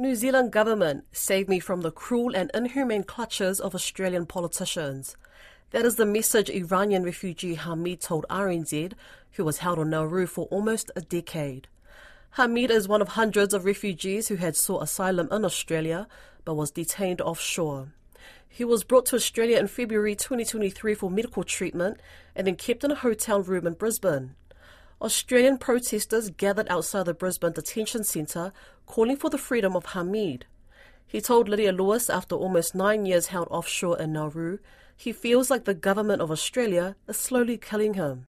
New Zealand government save me from the cruel and inhumane clutches of Australian politicians. That is the message Iranian refugee Hamid told RNZ, who was held on Nauru for almost a decade. Hamid is one of hundreds of refugees who had sought asylum in Australia but was detained offshore. He was brought to Australia in February 2023 for medical treatment and then kept in a hotel room in Brisbane. Australian protesters gathered outside the Brisbane detention centre calling for the freedom of Hamid. He told Lydia Lewis after almost nine years held offshore in Nauru, he feels like the government of Australia is slowly killing him.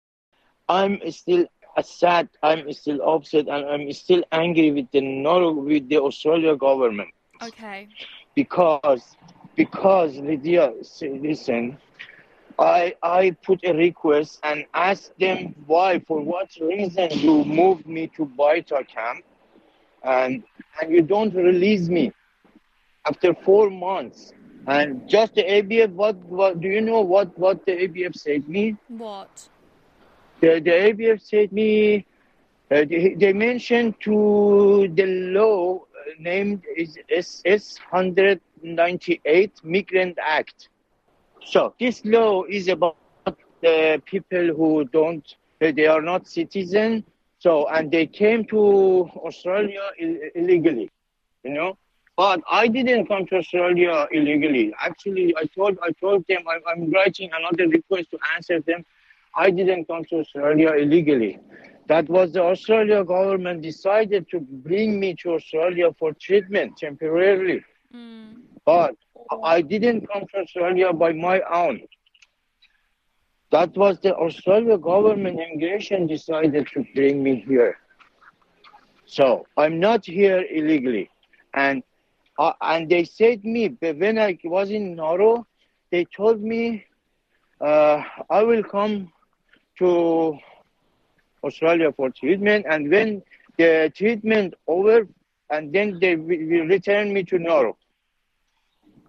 I'm still sad, I'm still upset, and I'm still angry with the Nauru, with the Australia government. Okay. Because, because Lydia, listen, I I put a request and asked them why, for what reason you moved me to BITA camp, and and you don't release me after four months. And just the ABF, what what do you know what what the ABF said me? What? The the ABF said me. Uh, they, they mentioned to the law named is SS 198 Migrant Act so this law is about the people who don't, they are not citizen. So, and they came to Australia Ill- illegally, you know. But I didn't come to Australia illegally. Actually, I told I told them I'm, I'm writing another request to answer them. I didn't come to Australia illegally. That was the Australia government decided to bring me to Australia for treatment temporarily. Mm. But I didn't come to Australia by my own. That was the Australia government immigration decided to bring me here. So I'm not here illegally. And uh, and they said me when I was in Nauru, they told me uh, I will come to Australia for treatment, and when the treatment over, and then they will return me to Nauru.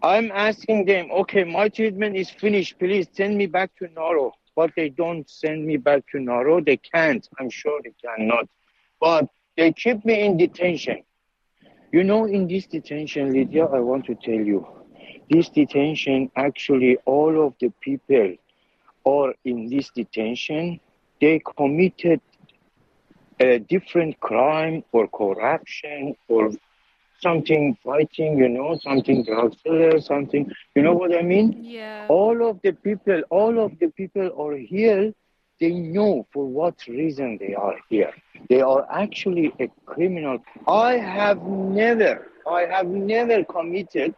I'm asking them, okay, my treatment is finished. Please send me back to Nauru. But they don't send me back to Nauru. They can't. I'm sure they cannot. But they keep me in detention. You know, in this detention, Lydia, I want to tell you, this detention, actually, all of the people are in this detention, they committed a different crime or corruption or something fighting, you know, something drug seller, something, you know what I mean? Yeah. All of the people, all of the people are here. They know for what reason they are here. They are actually a criminal. I have never, I have never committed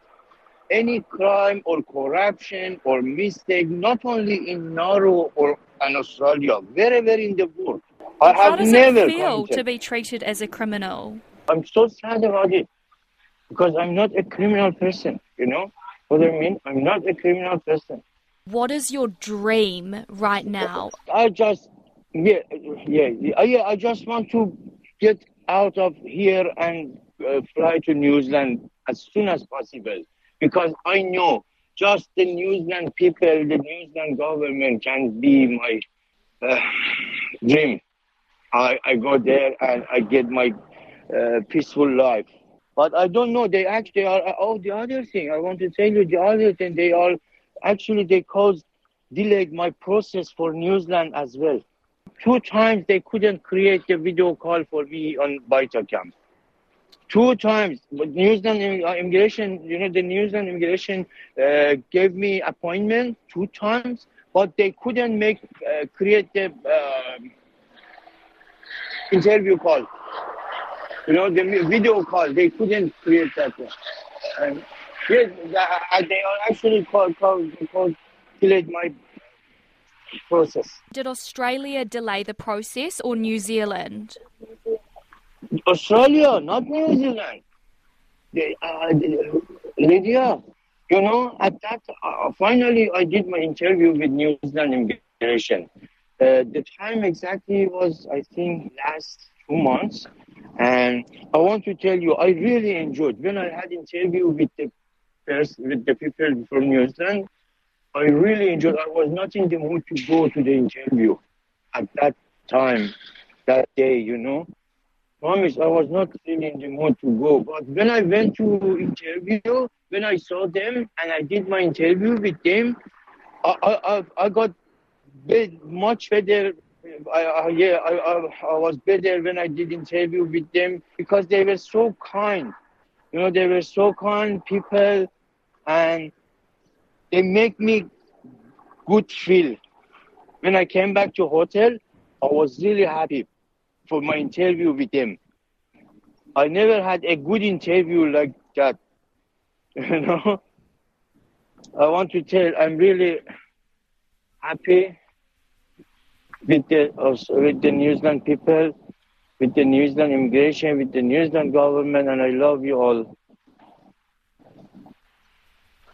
any crime or corruption or mistake, not only in Nauru or in Australia, wherever in the world. I How have does never it feel committed. to be treated as a criminal? I'm so sad about it because I'm not a criminal person. You know what I mean? I'm not a criminal person. What is your dream right now? I just, yeah, yeah, yeah. I just want to get out of here and uh, fly to New Zealand as soon as possible because I know just the New Zealand people, the New Zealand government can be my uh, dream. I, I go there and I get my uh, peaceful life. But I don't know. They actually are. Oh, the other thing I want to tell you, the other thing they are actually they caused delayed my process for New Zealand as well. Two times they couldn't create the video call for me on BITA camp. Two times, but New Zealand immigration, you know, the New Zealand immigration uh, gave me appointment two times, but they couldn't make uh, create the uh, interview call. You know, the video call, they couldn't create that one. And yes, they are actually called, called, called delayed my process. Did Australia delay the process or New Zealand? Australia, not New Zealand. They, uh, Lydia, you know, at that, uh, finally I did my interview with New Zealand immigration. Uh, the time exactly was, I think, last two months. And I want to tell you, I really enjoyed when I had interview with the with the people from New Zealand. I really enjoyed. I was not in the mood to go to the interview at that time, that day, you know. promise I was not really in the mood to go. But when I went to interview, when I saw them and I did my interview with them, I I, I got much better. I, I yeah, I, I, I was better when I did interview with them because they were so kind. You know, they were so kind people, and they make me good feel. When I came back to hotel, I was really happy for my interview with them. I never had a good interview like that. You know, I want to tell I'm really happy with the with the New Zealand people, with the New Zealand immigration, with the New Zealand government, and I love you all.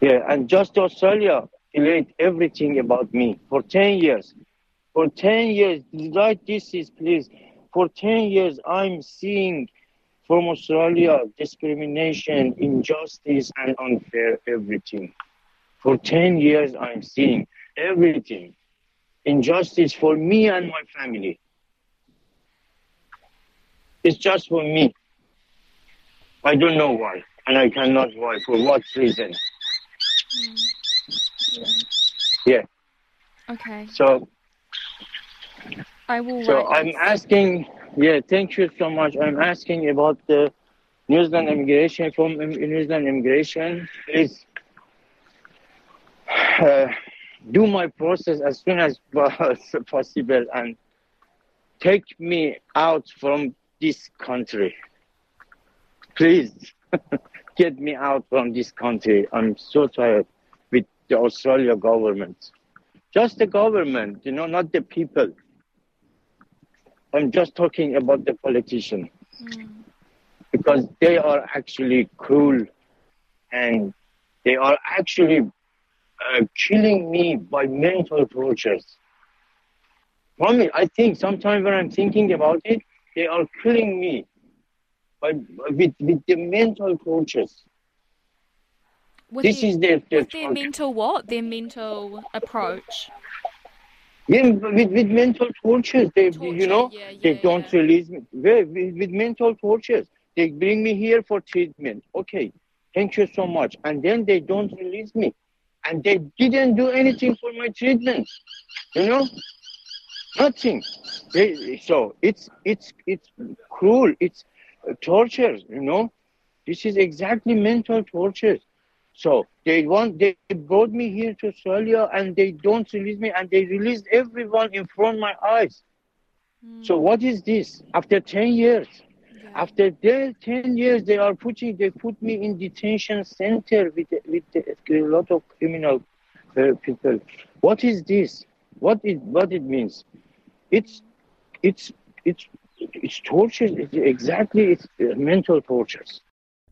Yeah, and just Australia delayed everything about me for ten years. For ten years, write this is please. For ten years, I'm seeing from Australia discrimination, injustice, and unfair everything. For 10 years, I'm seeing everything. Injustice for me and my family. It's just for me. I don't know why, and I cannot why, for what reason. Mm. Yeah. Okay. So, I will. so I'm asking yeah, thank you so much. I'm asking about the New Zealand immigration from New Zealand immigration. Please uh, do my process as soon as possible and take me out from this country. Please get me out from this country. I'm so tired with the Australia government. Just the government, you know, not the people. I'm just talking about the politician Mm. because they are actually cruel and they are actually uh, killing me by mental tortures. For me, I think sometimes when I'm thinking about it, they are killing me by, with, with the mental tortures. With this their, is their, their with their mental what? Their mental approach. Yeah, with, with mental tortures, they Torture, you know yeah, they yeah, don't yeah. release me. With, with, with mental tortures, they bring me here for treatment. Okay, thank you so much, and then they don't release me, and they didn't do anything for my treatment. You know, nothing. They, so it's it's it's cruel. It's torture. You know, this is exactly mental torture. So they want they brought me here to Australia and they don't release me and they released everyone in front of my eyes. So hmm. what is this? After ten years. After their ten years, they are putting they put me in detention center with with a lot of criminal uh, people. What is this? What it what it means? It's it's it's it's torture. It's exactly it's uh, mental tortures.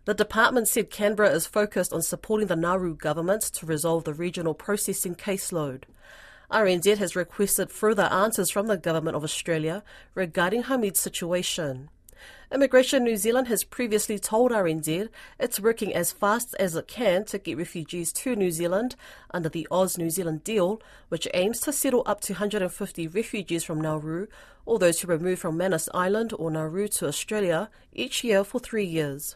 The department said Canberra is focused on supporting the Nauru government to resolve the regional processing caseload. RNZ has requested further answers from the Government of Australia regarding Hamid's situation. Immigration New Zealand has previously told RNZ it's working as fast as it can to get refugees to New Zealand under the Oz New Zealand deal, which aims to settle up to 150 refugees from Nauru or those who were moved from Manus Island or Nauru to Australia each year for three years.